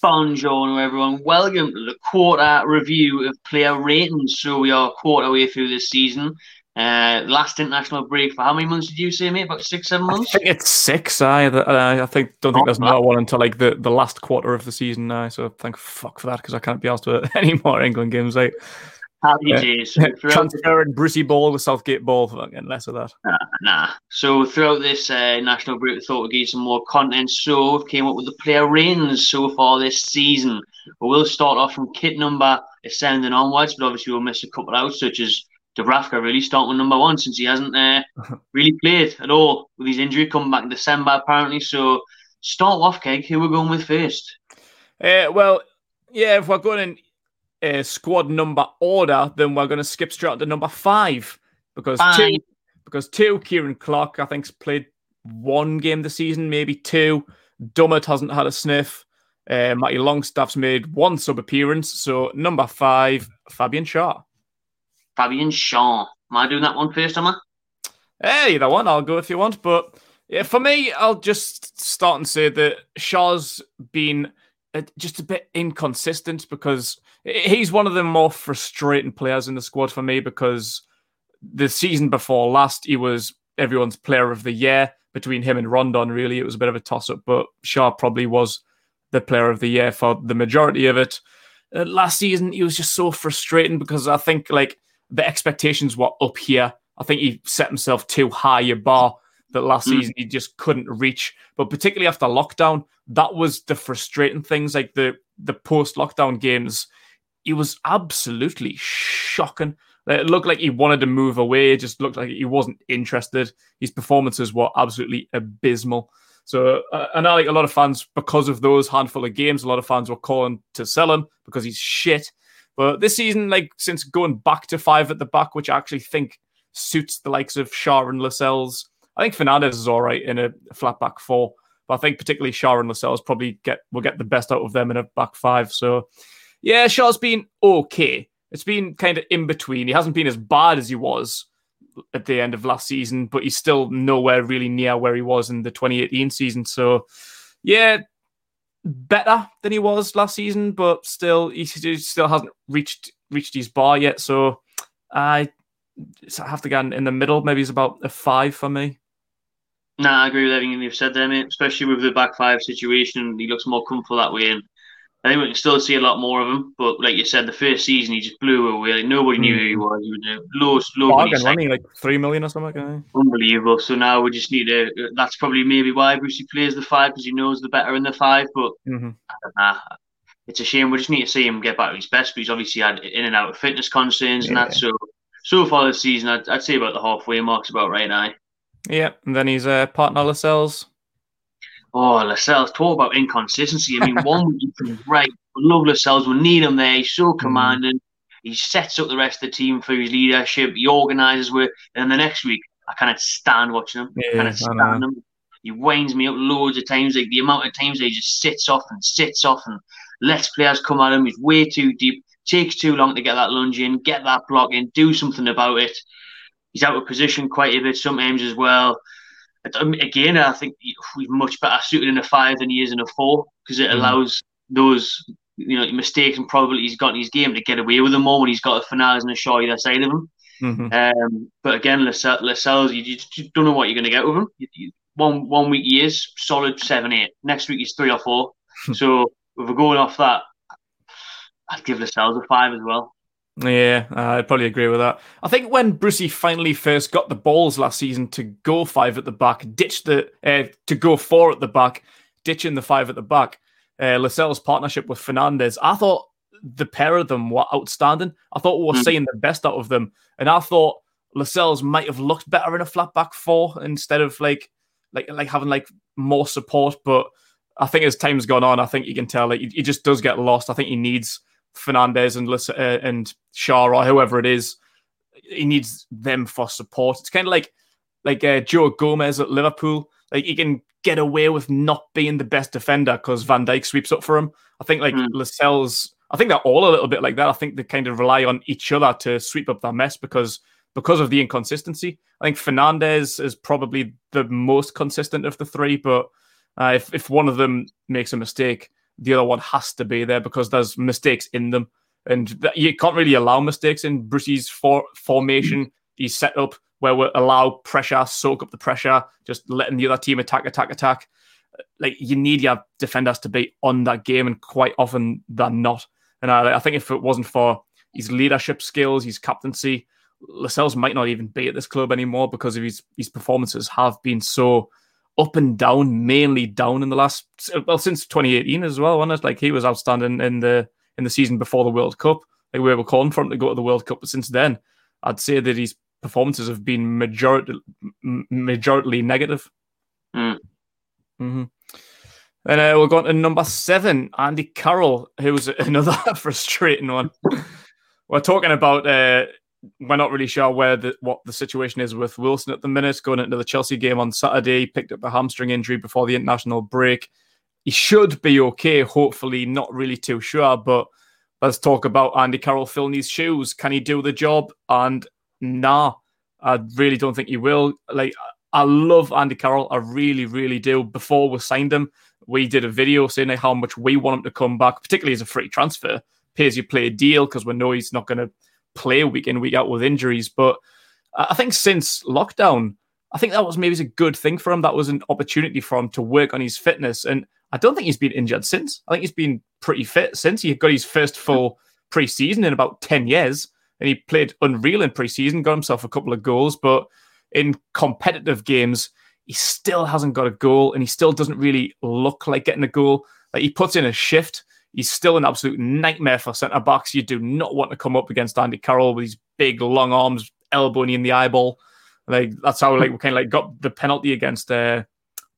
Bonjour, everyone. Welcome to the quarter review of player ratings. So we are quarter way through this season. Uh, last international break for how many months did you say, mate? About six, seven months. I think it's six. I, I think don't think there's another one until like the, the last quarter of the season now. So thank fuck for that because I can't be asked to any more England games. Like Happy days. So Transferring Brucey Ball with Southgate Ball, fucking less of that. Nah, nah. So throughout this uh, national break, we thought we'd give some more content. So came up with the player ratings so far this season. But we'll start off from kit number ascending onwards, but obviously we'll miss a couple out, such as Dubravka really starting with number one since he hasn't uh, really played at all with his injury coming back in December apparently. So start off, Keg. Who we're going with first? Uh, well, yeah, if we're going in uh, squad number order, then we're going to skip straight to number five because five. two, because two, Ciaran Clark, I think's played one game this season, maybe two. Dummett hasn't had a sniff. Uh, Matty Longstaff's made one sub appearance. So number five, Fabian Schär. Fabian Schär. Am I doing that one first, am I? Hey, either one. I'll go if you want. But yeah, for me, I'll just start and say that Schär's been just a bit inconsistent because he's one of the more frustrating players in the squad for me because the season before last he was everyone's player of the year. Between him and Rondon really it was a bit of a toss up but Schär probably was the player of the year for the majority of it. Uh, last season he was just so frustrating because I think like the expectations were up here. I think he set himself too high a bar that last mm. season he just couldn't reach. But particularly after lockdown, that was the frustrating things. Like the the post lockdown games, he was absolutely shocking. It looked like he wanted to move away. It just looked like he wasn't interested. His performances were absolutely abysmal. So, uh, and I like a lot of fans because of those handful of games. A lot of fans were calling to sell him because he's shit. But this season, like since going back to five at the back, which I actually think suits the likes of Schär and Lascelles, I think Fernandez is all right in a flat back four, but I think particularly Schär and Lascelles probably get will get the best out of them in a back five. So yeah, Schär's been okay. It's been kind of in between. He hasn't been as bad as he was at the end of last season, but he's still nowhere really near where he was in the 2018 season. So yeah, better than he was last season, but still he still hasn't reached reached his bar yet. So I have to get in the middle. Maybe he's about a five for me. No, I agree with everything you've said there, mate. Especially with the back five situation, he looks more comfortable that way, and I think we can still see a lot more of him. But like you said, the first season he just blew away. Like, nobody knew who he hmm. was. He was a low, low bargain money, like three million or something. Like Unbelievable. So now we just need to. That's probably maybe why Brucey plays the five because he knows the better in the five. But mm-hmm. nah, it's a shame. We just need to see him get back to his best. But he's obviously had in and out of fitness concerns yeah. and that. So so far this season, I'd, I'd say about the halfway mark's about right now. Yeah, and then he's uh, partner Lascelles. Oh, Lascelles, talk about inconsistency. I mean, one week he's great, love Lascelles, we need him there. He's so mm. commanding. Mm. He sets up the rest of the team for his leadership. He organises with, and the next week, I cannot stand watching him. Yeah, I cannot stand him. He winds me up loads of times. Like the amount of times he just sits off and sits off and lets players come at him. He's way too deep. Takes too long to get that lunge in, get that block in, do something about it he's out of position quite a bit sometimes as well. Again, I think he's much better suited in a five than he is in a four because it mm. allows those you know mistakes and probabilities he's got in his game to get away with them more when he's got a Fernandez and a Schär either side of him. Mm-hmm. Um, but again, Lascelles, you, you, don't know what you're going to get with him. You, you, one one week he is solid seven eight. Next week he's three or four. so if we're going off that, I'd give Lascelles a five as well. Yeah, uh, I'd probably agree with that. I think when Brucey finally first got the balls last season to go five at the back, ditch the uh, to go four at the back, ditching the five at the back, uh, Lascelles' partnership with Fernandez, I thought the pair of them were outstanding. I thought we were mm. seeing the best out of them, and I thought Lascelles might have looked better in a flat back four instead of like like like having like more support. But I think as time's gone on, I think you can tell like he, he just does get lost. I think he needs Fernandez and uh, and Schär or whoever it is. He needs them for support. It's kind of like like uh, Joe Gomez at Liverpool. Like he can get away with not being the best defender because Van Dijk sweeps up for him. I think like mm. Lascelles. I think they're all a little bit like that. I think they kind of rely on each other to sweep up that mess because because of the inconsistency. I think Fernandez is probably the most consistent of the three, but uh, if if one of them makes a mistake, the other one has to be there because there's mistakes in them. And you can't really allow mistakes in Brucey's for- formation. He's set up where we allow pressure, soak up the pressure, just letting the other team attack, attack, attack. Uh, like you need your defenders to be on that game, and quite often they're not. And I, I think if it wasn't for his leadership skills, his captaincy, Lascelles might not even be at this club anymore because of his his performances have been so up and down, mainly down in the last well since 2018 as well. Wasn't it? Like he was outstanding in the in the season before the World Cup. Like we were calling for him to go to the World Cup, but since then, I'd say that his performances have been majority majority negative. Mm. Mm-hmm. And uh, we're going to number seven, Andy Carroll, who's another frustrating one. we're talking about uh, we're not really sure where the what the situation is with Wilson at the minute. Going into the Chelsea game on Saturday, picked up a hamstring injury before the international break. He should be okay, hopefully, not really too sure. But let's talk about Andy Carroll filling his shoes. Can he do the job? And nah, I really don't think he will. Like, I love Andy Carroll. I really, really do. Before we signed him, we did a video saying how much we want him to come back, particularly as a free transfer, pays you play a deal because we know he's not going to play week in, week out with injuries. But I think since lockdown, I think that was maybe a good thing for him. That was an opportunity for him to work on his fitness. And I don't think he's been injured since. I think he's been pretty fit since he got his first full preseason in about 10 years. And he played unreal in preseason, got himself a couple of goals. But in competitive games, he still hasn't got a goal and he still doesn't really look like getting a goal. Like he puts in a shift He's still an absolute nightmare for centre backs. You do not want to come up against Andy Carroll with his big long arms, elbowing you in the eyeball. Like that's how like we kind of like got the penalty against uh,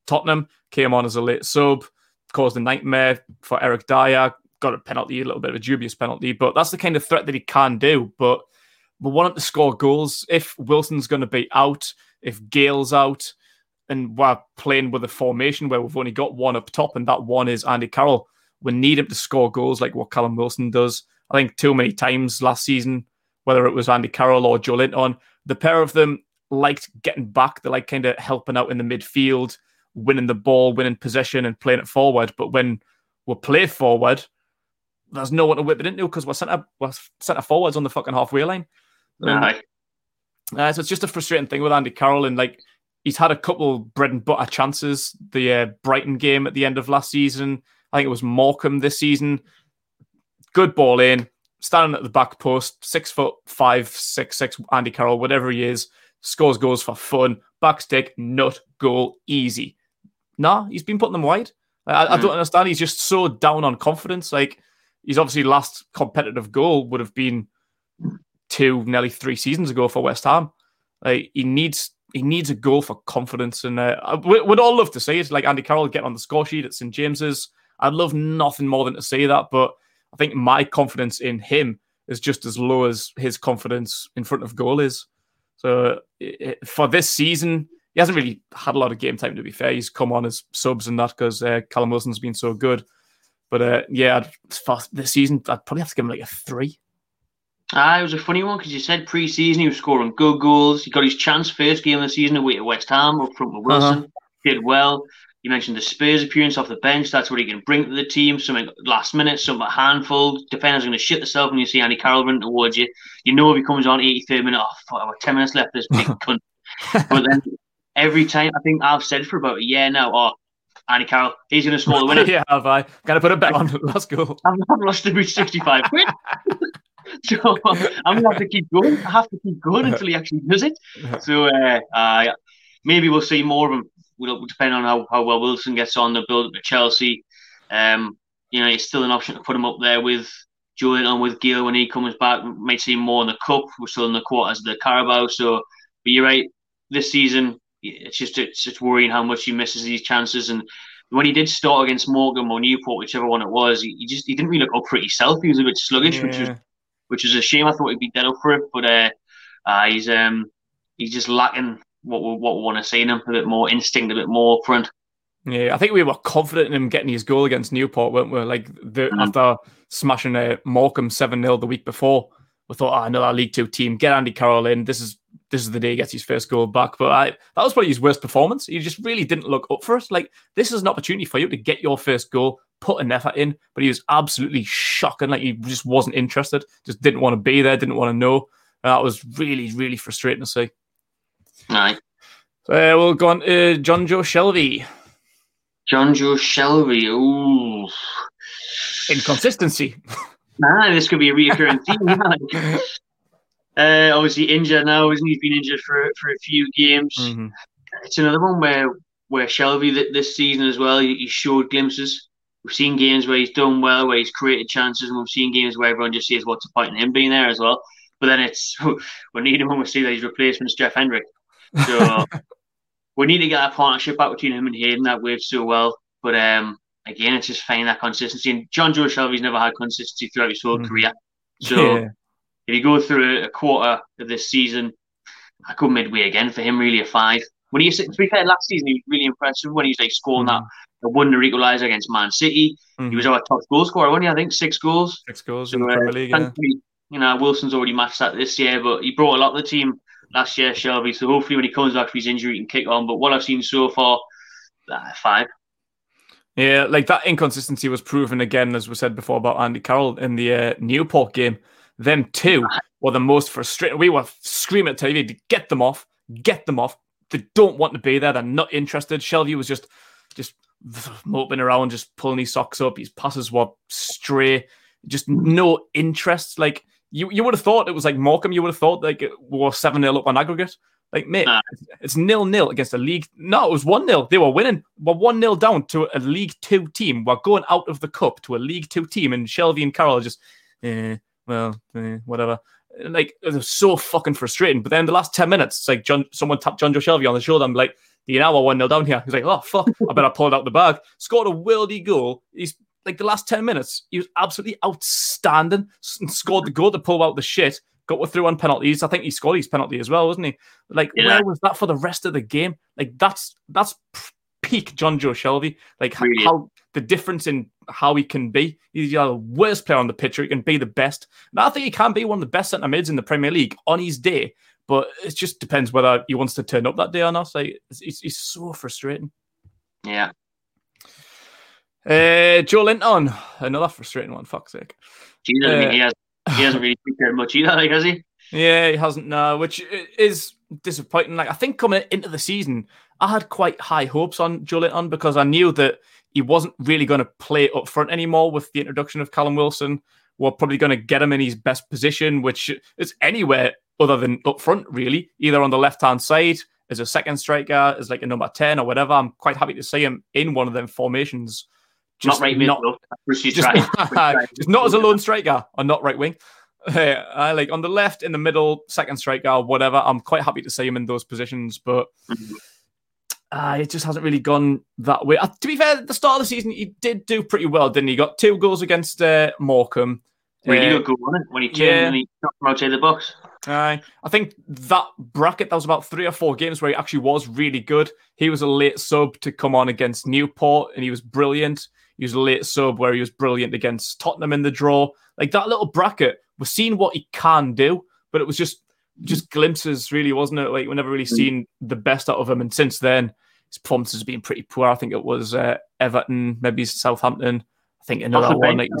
Tottenham. Came on as a late sub, caused a nightmare for Eric Dier. Got a penalty, a little bit of a dubious penalty, but that's the kind of threat that he can do. But we want him to score goals. If Wilson's going to be out, if Gayle's out, and we're playing with a formation where we've only got one up top, and that one is Andy Carroll we need him to score goals like what Callum Wilson does. I think too many times last season, whether it was Andy Carroll or Joelinton, the pair of them liked getting back. They like kind of helping out in the midfield, winning the ball, winning possession, and playing it forward. But when we play forward, there's no one to whip it into because we're centre we're centre forwards on the fucking halfway line. Um, uh, so it's just a frustrating thing with Andy Carroll, and like he's had a couple bread and butter chances. The uh, Brighton game at the end of last season, I think it was Morecambe this season. Good ball in, standing at the back post, six foot five, six, six, Andy Carroll, whatever he is, scores goals for fun, back stick, nut, goal, easy. Nah, he's been putting them wide. I, mm. I don't understand. He's just so down on confidence. Like, he's obviously last competitive goal would have been two, nearly three seasons ago for West Ham. Like, he needs he needs a goal for confidence, and uh, we, would all love to see it. Like Andy Carroll get on the score sheet at St James's. I'd love nothing more than to say that, but I think my confidence in him is just as low as his confidence in front of goal is. So it, for this season, he hasn't really had a lot of game time. To be fair, he's come on as subs and that because uh, Callum Wilson's been so good. But uh, yeah, for this season, I'd probably have to give him like a three. Ah, it was a funny one because you said pre-season he was scoring good goals. He got his chance first game of the season away at West Ham up front with Wilson. Uh-huh. Did well. You mentioned the Spurs appearance off the bench. That's what he can bring to the team. Something last minute, something a handful. Defenders are going to shit themselves when you see Andy Carroll run towards you. You know if he comes on 83rd minute, oh, I've 10 minutes left this big cunt. but then every time, I think I've said for about a year now, oh, Andy Carroll, he's going to score the winner. yeah, have I? Got to put a bet on. Let's go. I've, I've lost about 65 quid. so I'm going to have to keep going. I have to keep going until he actually does it. So uh, uh, maybe we'll see more of him will depend on how, how well Wilson gets on the build up to Chelsea. Um, you know, it's still an option to put him up there with Joelinton with Gayle when he comes back. Might see more in the cup. We're still in the quarters of the Carabao. So, but you're right. This season, it's just it's worrying how much he misses these chances. And when he did start against Morecambe or Newport, whichever one it was, he, he just he didn't really look up for himself. He was a bit sluggish, yeah. which was which was a shame. I thought he'd be dead up for it, but uh, uh, he's um he's just lacking what we, what we want to see in him a bit more instinct, a bit more front. Yeah, I think we were confident in him getting his goal against Newport, weren't we? Like the, mm-hmm. after smashing a uh, Morecambe seven 0 the week before, we thought, oh, another League Two team, get Andy Carroll in. This is this is the day he gets his first goal back. But I, that was probably his worst performance. He just really didn't look up for us. Like this is an opportunity for you to get your first goal, put an effort in, but he was absolutely shocking. Like he just wasn't interested, just didn't want to be there, didn't want to know. And that was really, really frustrating to see. So uh, we'll go on to Jonjo Shelvey. Jonjo Shelvey. Ooh. Inconsistency. Ah, this could be a reoccurring theme. uh, obviously injured now, isn't he? He's been injured for for a few games. Mm-hmm. It's another one where where Shelvey this season as well. He, he showed glimpses. We've seen games where he's done well, where he's created chances, and we've seen games where everyone just says what's the point in him being there as well. But then it's we need him when we see that his replacement's Jeff Hendrick. So we need to get that partnership back between him and Hayden that works so well. But um, again, it's just finding that consistency. And Jonjo Shelvey's never had consistency throughout his whole mm. career. So yeah. if you go through a quarter of this season, I go midway again for him. Really, a five. When he to be fair, last season he was really impressive when he was like scoring mm. that wonder equaliser against Man City. Mm. He was our top goal scorer, wasn't he? I think six goals. Six goals so, in the Premier League. Uh, yeah. You know, Wilson's already matched that this year, but he brought a lot of the team last year, Shelvey. So hopefully when he comes back from his injury, he can kick on. But what I've seen so far, uh, five. Yeah, like that inconsistency was proven again, as we said before about Andy Carroll in the uh, Newport game. Them two were the most frustrating. We were screaming at TV to get them off, get them off. They don't want to be there. They're not interested. Shelvey was just, just moping around, just pulling his socks up. His passes were stray, just no interest. Like you, you would have thought it was like Morecambe. You would have thought like it was seven 0 up on aggregate. Like, mate, nah. it's nil nil against a league. No, it was one 0 They were winning. We're one 0 down to a League Two team. We're going out of the cup to a League Two team, and Shelvey and Carroll are just, eh, well, eh, whatever. Like, it was so fucking frustrating. But then the last ten minutes, it's like John, someone tapped Jonjo Shelvey on the shoulder. I'm like, you know, we're one 0 down here. He's like, oh fuck, I better pull it out the bag. Scored a worldy goal. He's like the last 10 minutes, he was absolutely outstanding and scored the goal to pull out the shit. Got through on penalties. I think he scored his penalty as well, wasn't he? Like, yeah. where was that for the rest of the game? Like, that's that's peak Jonjo Shelvey. Like, really? how the difference in how he can be. He's the worst player on the pitch, he can be the best. And I think he can be one of the best centre mids in the Premier League on his day. But it just depends whether he wants to turn up that day or not. Like, it's, it's, it's so frustrating. Yeah, uh, Joelinton, another frustrating one. Fuck's sake. Jesus, uh, I mean, he, has, he hasn't really featured much either, like, has he? Yeah, he hasn't now, which is disappointing. Like I think coming into the season, I had quite high hopes on Joelinton because I knew that he wasn't really going to play up front anymore with the introduction of Callum Wilson. We're probably going to get him in his best position, which is anywhere other than up front, really, either on the left hand side as a second striker, as like a number 10 or whatever. I'm quite happy to see him in one of them formations just not right mid, not, just, just not as a lone striker or not right wing. I like on the left, in the middle, second striker, whatever. I'm quite happy to see him in those positions, but mm-hmm. uh, it just hasn't really gone that way. Uh, to be fair, at the start of the season, he did do pretty well, didn't he? got two goals against uh, Morecambe. Really uh, good goal, wasn't it? When he came yeah. and he knocked from outside the box. Uh, I think that bracket, that was about three or four games where he actually was really good. He was a late sub to come on against Newport, and he was brilliant. He was a late sub where he was brilliant against Tottenham in the draw. Like that little bracket, we're seeing what he can do, but it was just just glimpses, really, wasn't it? Like we never really mm. seen the best out of him. And since then, his performance has been pretty poor. I think it was uh, Everton, maybe Southampton. I think another one. Like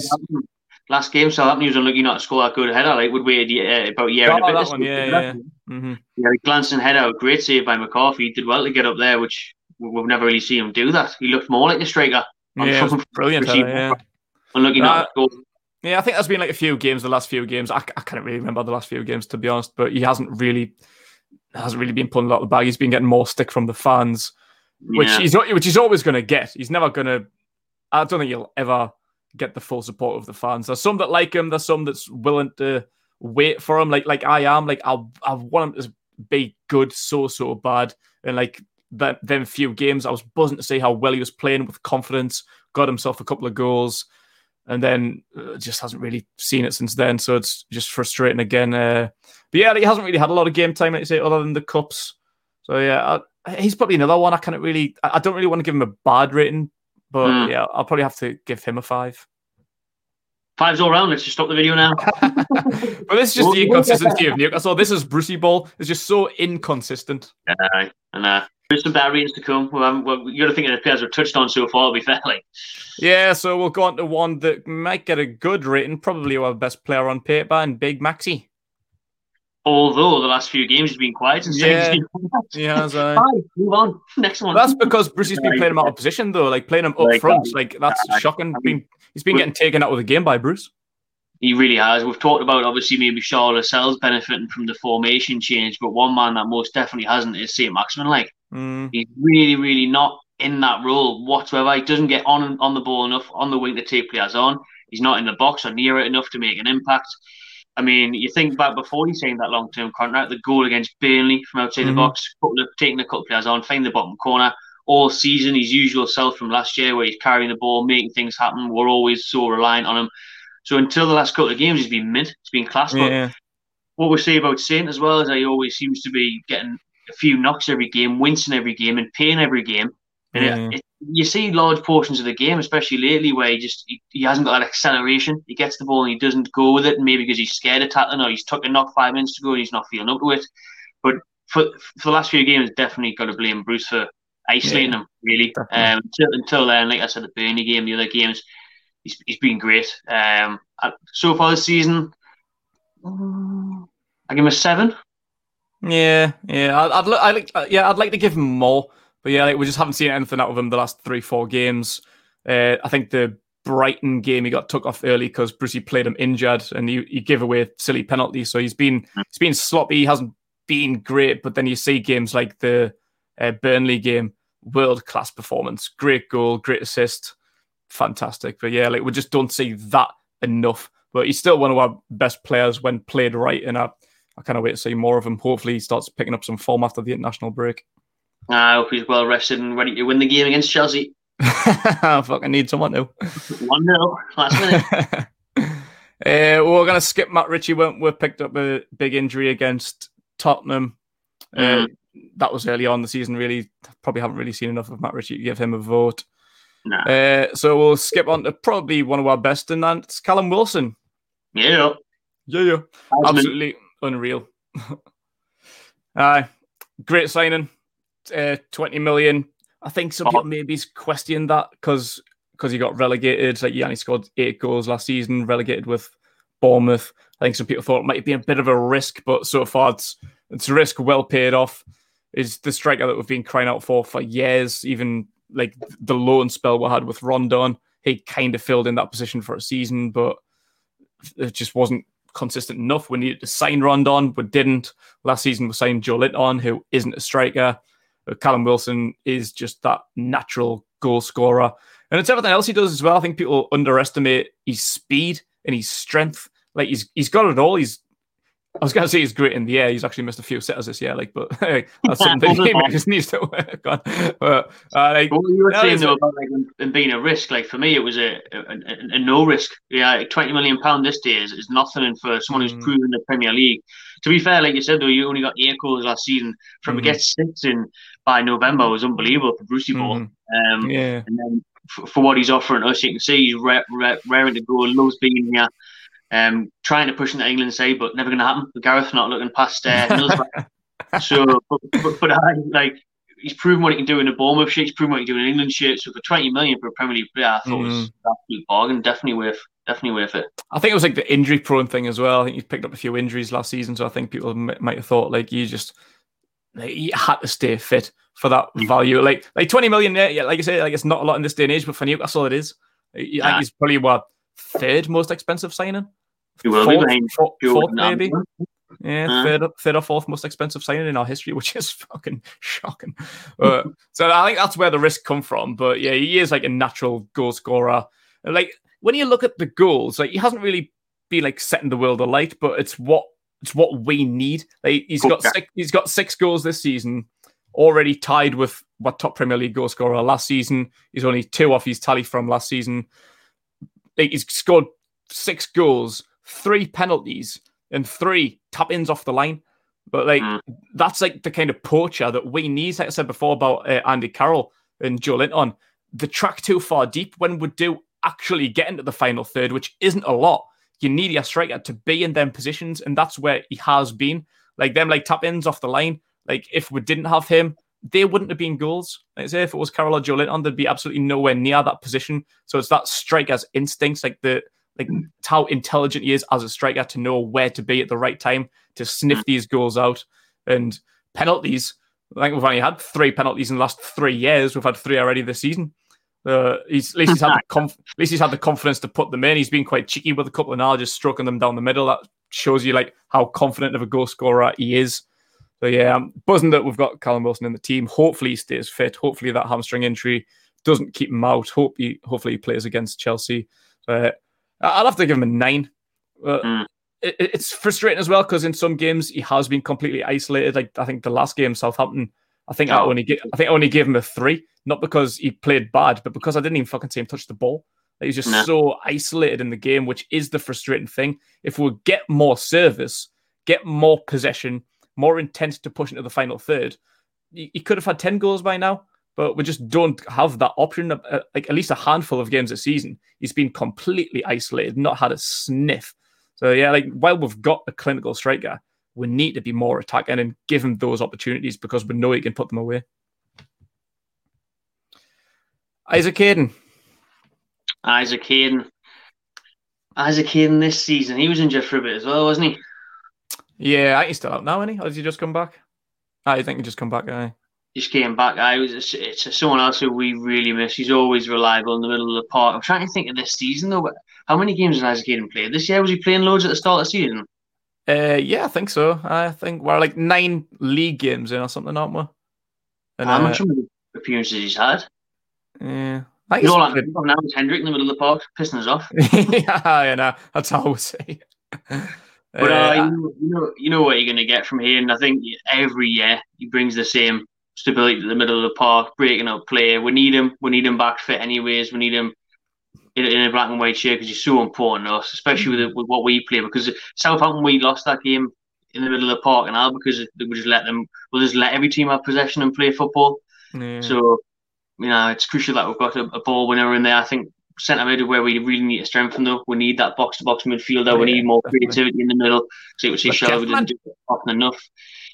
last game, Southampton He was unlucky not to score that good header. Like would uh, about a year and a bit. That one, yeah, yeah. Mm-hmm. yeah, glancing header, great save by McCarthy. He did well to get up there, which we've never really seen him do that. He looked more like a striker. Yeah, brilliant. yeah. Unlucky uh, not Yeah, I think there's been like a few games, the last few games. I, I can't really remember the last few games to be honest, but he hasn't really hasn't really been pulling out the bag. He's been getting more stick from the fans, which yeah. he's which he's always going to get. He's never going to. I don't think he'll ever get the full support of the fans. There's some that like him. There's some that's willing to wait for him. Like like I am. Like I I want him to be good so so bad, and like that them few games, I was buzzing to see how well he was playing with confidence, got himself a couple of goals, and then uh, just hasn't really seen it since then. So it's just frustrating again. Uh, but yeah, he hasn't really had a lot of game time, like you say, other than the cups. So yeah, I, he's probably another one. I can't really, I, I don't really want to give him a bad rating, but mm. yeah, I'll probably have to give him a five. Five's all round. Let's just stop the video now. but this is just the inconsistency of Newcastle. This is Brucey Ball. It's just so inconsistent. Yeah, and uh, There's some variants to come. Well, well, you got to think of the players we've touched on so far, to be fair. Like. Yeah, so we'll go on to one that might get a good rating, probably our best player on paper, and Big Maxi. Although the last few games has been quiet and yeah, yeah, so... Fine, move on. Next one. That's because Brucey's been playing him out of position though, like playing him up like front. That. Like that's yeah, shocking. I mean, he's been getting taken out of the game by Bruce. He really has. We've talked about obviously maybe Charles Lascelles benefiting from the formation change, but one man that most definitely hasn't is St. Maximin. Like mm. he's really, really not in that role whatsoever. He doesn't get on on the ball enough on the wing to take players on. He's not in the box or near it enough to make an impact. I mean, you think back before he signed that long term contract, the goal against Burnley from outside mm-hmm. the box, taking a couple of players on, finding the bottom corner. All season, his usual self from last year, where he's carrying the ball, making things happen. We're always so reliant on him. So until the last couple of games, he's been mint, he's been class. Yeah. But what we say about Saint as well is he always seems to be getting a few knocks every game, wincing every game, and pain every game. And yeah. it, it, you see large portions of the game, especially lately, where he just he, he, hasn't got that acceleration. He gets the ball and he doesn't go with it, maybe because he's scared of tackling or he's took a knock five minutes to go and he's not feeling up to it. But for for the last few games, definitely got to blame Bruce for isolating yeah, him. Really, um, until, until then, like I said, the Burnley game, the other games, he's, he's been great. Um, so far this season, I give him a seven. Yeah, yeah, I'd, I'd, I'd like, yeah, I'd like to give him more. But yeah, like, we just haven't seen anything out of him the last three, four games. Uh, I think the Brighton game he got took off early because Brucey played him injured and he, he gave away silly penalties. So he's been he's been sloppy. He hasn't been great. But then you see games like the uh, Burnley game, world class performance, great goal, great assist, fantastic. But yeah, like we just don't see that enough. But he's still one of our best players when played right, and I I kind of wait to see more of him. Hopefully, he starts picking up some form after the international break. I hope he's well rested and ready to win the game against Chelsea. I fucking need someone to. 1 0, last minute. Uh, we're going to skip Matt Ritchie. We, we picked up a big injury against Tottenham. Uh, mm. Uh, that was early on the season, really. Probably haven't really seen enough of Matt Ritchie to give him a vote. Nah. Uh, so we'll skip on to probably one of our best, and that's Callum Wilson. Yeah. Yeah, yeah. Absolutely unreal. Aye. great signing uh, 20 million. I think some people maybe questioned that because because he got relegated. Like, he scored eight goals last season, relegated with Bournemouth. I think some people thought it might be a bit of a risk, but so far it's it's a risk well paid off. Is the striker that we've been crying out for for years, even like the loan spell we had with Rondon. He kind of filled in that position for a season, but it just wasn't consistent enough. We needed to sign Rondon, but didn't. Last season we signed Joelinton, who isn't a striker. Callum Wilson is just that natural goal scorer. And it's everything else he does as well. I think people underestimate his speed and his strength. Like he's he's got it all. He's I was going to say he's great in the air. He's actually missed a few sitters this year, like, but hey, that's something he just needs to work on. But uh, like, what you were saying though about like and being a risk, like for me, it was a a, a, a no risk. Yeah, like, twenty million pound this day is, is nothing, and for someone who's mm. proven the Premier League. To be fair, like you said though, you only got eight goals last season. From mm. to get six in by November was unbelievable for Brucey Ball. Mm. Um, yeah, and then for, for, what he's offering us, you can see he's raring to go, loves being here. Um, trying to push into England side, but never going to happen. Gareth not looking past uh, so, but, but, but, I like he's proven what he can do in the Bournemouth shirt. He's proven what he can do in England shirt. So for twenty million for a Premier League player, I thought mm. was an absolute bargain. Definitely worth, definitely worth it. I think it was like the injury prone thing as well. I think he picked up a few injuries last season, so I think people might have thought like you just like, you had to stay fit for that value. Like like twenty million, yeah, like I say, like it's not a lot in this day and age, but for Newcastle it is. I think he's probably what third most expensive signing. He will fourth, be fourth, fourth maybe. Yeah, uh, third, third or fourth most expensive signing in our history, which is fucking shocking. Uh, so I think that's where the risk come from. But yeah, he is like a natural goal scorer. Like when you look at the goals, like he hasn't really been like setting the world alight, but it's what it's what we need. Like he's got six, he's got six goals this season, already tied with what top Premier League goal scorer last season. He's only two off his tally from last season. Like he's scored six goals three penalties and three tap ins off the line. But like mm. that's like the kind of poacher that we need. Like I said before about uh, Andy Carroll and Joelinton, the track too far deep when we do actually get into the final third, which isn't a lot. You need your striker to be in them positions, and that's where he has been. Like them, like tap ins off the line. Like if we didn't have him, they wouldn't have been goals. Like say if it was Carroll or Joelinton, they'd be absolutely nowhere near that position. So it's that striker's instincts, like the like how intelligent he is as a striker to know where to be at the right time to sniff these goals out and penalties. I think we've only had three penalties in the last three years. We've had three already this season. Uh, he's, at least he's had the conf- at least he's had the confidence to put them in. He's been quite cheeky with a couple of now, just stroking them down the middle. That shows you like how confident of a goal scorer he is. So yeah, I'm buzzing that we've got Callum Wilson in the team. Hopefully he stays fit. Hopefully that hamstring injury doesn't keep him out. Hope he hopefully he plays against Chelsea. Uh, I'll have to give him a nine. Uh, mm. it, it's frustrating as well because in some games he has been completely isolated. Like I think the last game Southampton, I think oh. I only I think I only gave him a three, not because he played bad, but because I didn't even fucking see him touch the ball. Like, he's just so isolated in the game, which is the frustrating thing. If we get more service, get more possession, more intent to push into the final third, he, he could have had ten goals by now but we just don't have that option. Uh, like at least a handful of games a season, he's been completely isolated, not had a sniff. So yeah, like while we've got a clinical striker, we need to be more attacking and give him those opportunities because we know he can put them away. Isaac Hayden. Isaac Hayden. Isaac Hayden this season, he was injured for a bit as well, wasn't he? Yeah, he's still out now, isn't he? Or has he just come back? I think he just come back, aye just came back. I was it's someone else who we really miss. He's always reliable in the middle of the park. I'm trying to think of this season though. But how many games has Isaac Hayden played this year? Was he playing loads at the start of the season? Uh, yeah, I think so. I think we're like nine league games in or something, aren't we? And, how uh, much appearances he's had? Yeah. I you know, like, now it's Hendrick in the middle of the park, pissing us off. yeah, yeah, no, that's all we say. But uh, uh, you, know, you know what you're going to get from here, and I think every year he brings the same stability to the middle of the park, breaking up play. We need him. We need him back fit anyways. We need him in, in a black and white shirt because he's so important to us, especially with, with what we play. Because Southampton, we lost that game in the middle of the park and all because we just let them. We'll just let every team have possession and play football. Yeah. So you know it's crucial that we've got a, a ball winner in there. I think centre mid where we really need to strengthen though. We need that box to box midfielder. Yeah, we need more definitely. creativity in the middle. So we see Shelvey didn't do it often enough.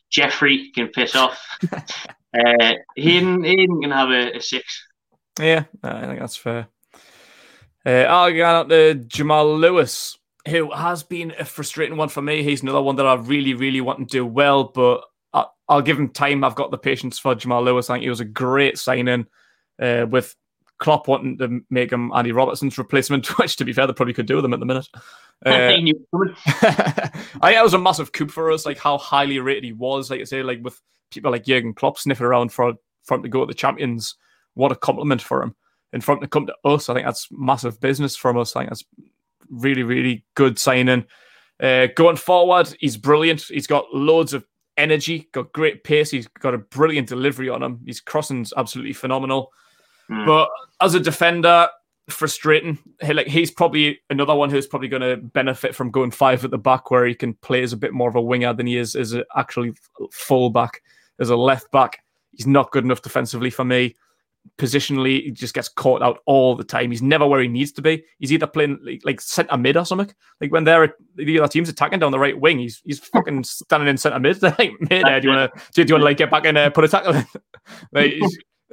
Jeffrey can piss off. Uh, Hayden, Hayden can have a, a six. Yeah, I think that's fair. Uh, I'll go out to Jamal Lewis, who has been a frustrating one for me. He's another one that I really, really want to do well, but I, will give him time. I've got the patience for Jamal Lewis. I think he was a great signing uh, with Klopp wanting to make him Andy Robertson's replacement, which, to be fair, they probably could do with him at the minute. Uh, I think it was a massive coup for us, like how highly rated he was. Like I say, like with people like Jurgen Klopp sniffing around for for him to go to the champions. What a compliment for him. And for him to come to us, I think that's massive business from us. I think that's really, really good signing. Uh, going forward, he's brilliant. He's got loads of energy, got great pace. He's got a brilliant delivery on him. His crossing's absolutely phenomenal. Mm. But as a defender, frustrating. Like he's probably another one who's probably going to benefit from going five at the back, where he can play as a bit more of a winger than he is as a, actually full back, as a left back. He's not good enough defensively for me. Positionally, he just gets caught out all the time. He's never where he needs to be. He's either playing like, like centre mid or something. Like when they're the other team's attacking down the right wing, he's he's fucking standing in centre mid. They're like, mid, do you want to do you want to like get back and uh, put a tackle in? like,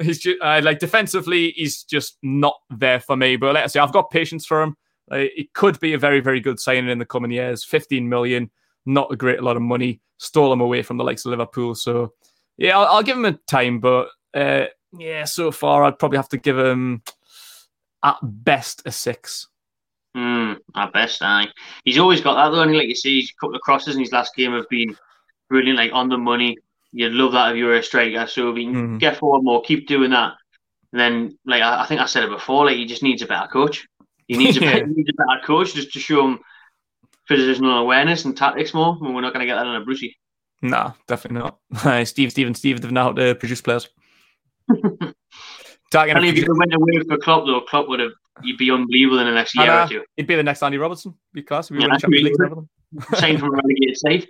he's just uh, like defensively, he's just not there for me. But let's say I've got patience for him. Like, it could be a very, very good signing in the coming years. 15 million, not a great lot of money. Stole him away from the likes of Liverpool. So, yeah, I'll, I'll give him a time. But uh, yeah, so far, I'd probably have to give him at best a six. Mm, at best, aye. He's always got that though. And like you see, he's a couple of crosses in his last game have been brilliant, like on the money you'd love that if you were a striker. So if you can mm-hmm. get forward more, keep doing that. And then, like I, I, think I said it before, like he just needs a better coach. He needs a, he needs a better coach just to show him positional awareness and tactics more. And we're not going to get that on a Brucey. No, definitely not. Steve, Steve, and Steve have now to produce players. Talking and if you went away for Klopp, though, Klopp would have you'd be unbelievable in the next year or two. He'd be the next Andy Robertson, because we yeah, were Same from a relegated side.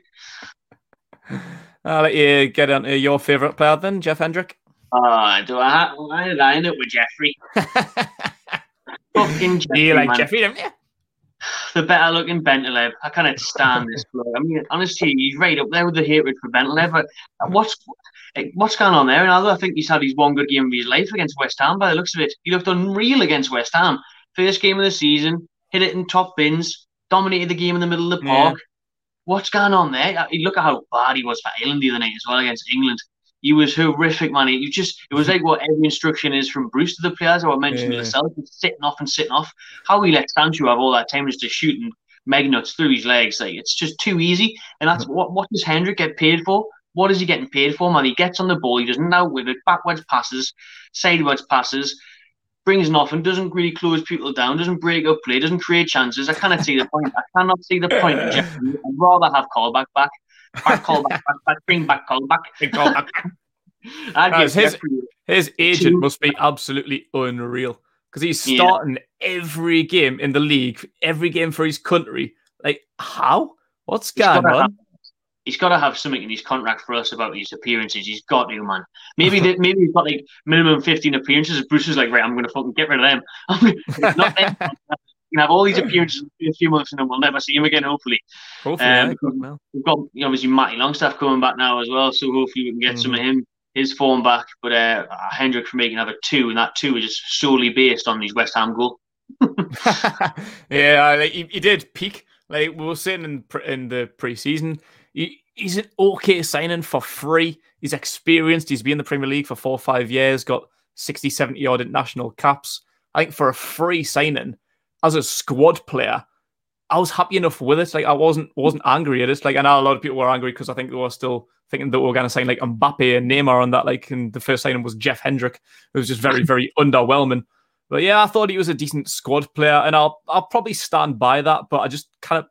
I'll let you get into your favourite player then, Jeff Hendrick. Oh, do I? Why did I end up with Jeffrey? Fucking Jeffrey. You like man. Jeffrey, don't you? the better looking Bentaleb. I can't stand this bloke. I mean, honestly, he's right up there with the hatred for Bentaleb. What's what's going on there? And I think he's had his one good game of his life against West Ham. By the looks of it, he looked unreal against West Ham. First game of the season, hit it in top bins, dominated the game in the middle of the park. Yeah. What's going on there? Uh, look at how bad he was for Ireland the other night as well against England. He was horrific, man. You just it was like what every instruction is from Bruce to the players. Or I mentioned yeah. myself, sitting off and sitting off. How he let Sancho have all that time just to shoot and meg nuts through his legs, like it's just too easy. And that's what what does Hendrick get paid for? What is he getting paid for, man? He gets on the ball, he doesn't know with it, backwards passes, sideways passes, brings nothing, doesn't really close people down, doesn't break up play, doesn't create chances. I cannot see the point. I cannot see the point. I'd rather have Colback back. Back Colback back, back, bring back Colback. Bring Colback. his, his agent must be absolutely unreal because he's starting yeah. every game in the league, every game for his country. Like, how? What's going on? He's got to have something in his contract for us about his appearances. He's got to, man. Maybe maybe he's got like minimum fifteen appearances. Bruce is like, right, I'm going to fucking get rid of them. not them. can have all these appearances in a few months and then we'll never see him again. Hopefully, hopefully, um, yeah, we've got you know, obviously Matty Longstaff coming back now as well, so hopefully we can get mm-hmm. some of him his form back. But uh, Hendrick for making another two, and that two is just solely based on his West Ham goal. yeah, like, he, he did peak. Like we were saying in in the preseason, he, he's an okay signing for free. He's experienced. He's been in the Premier League for four or five years, got 60, 70 odd international caps. I think for a free signing as a squad player, I was happy enough with it. Like I wasn't wasn't angry at it. Like I know a lot of people were angry because I think they were still thinking that we were going to sign like Mbappe and Neymar on that. Like and the first signing was Jeff Hendrick. It was just very very underwhelming. But yeah, I thought he was a decent squad player, and I'll I'll probably stand by that. But I just kind of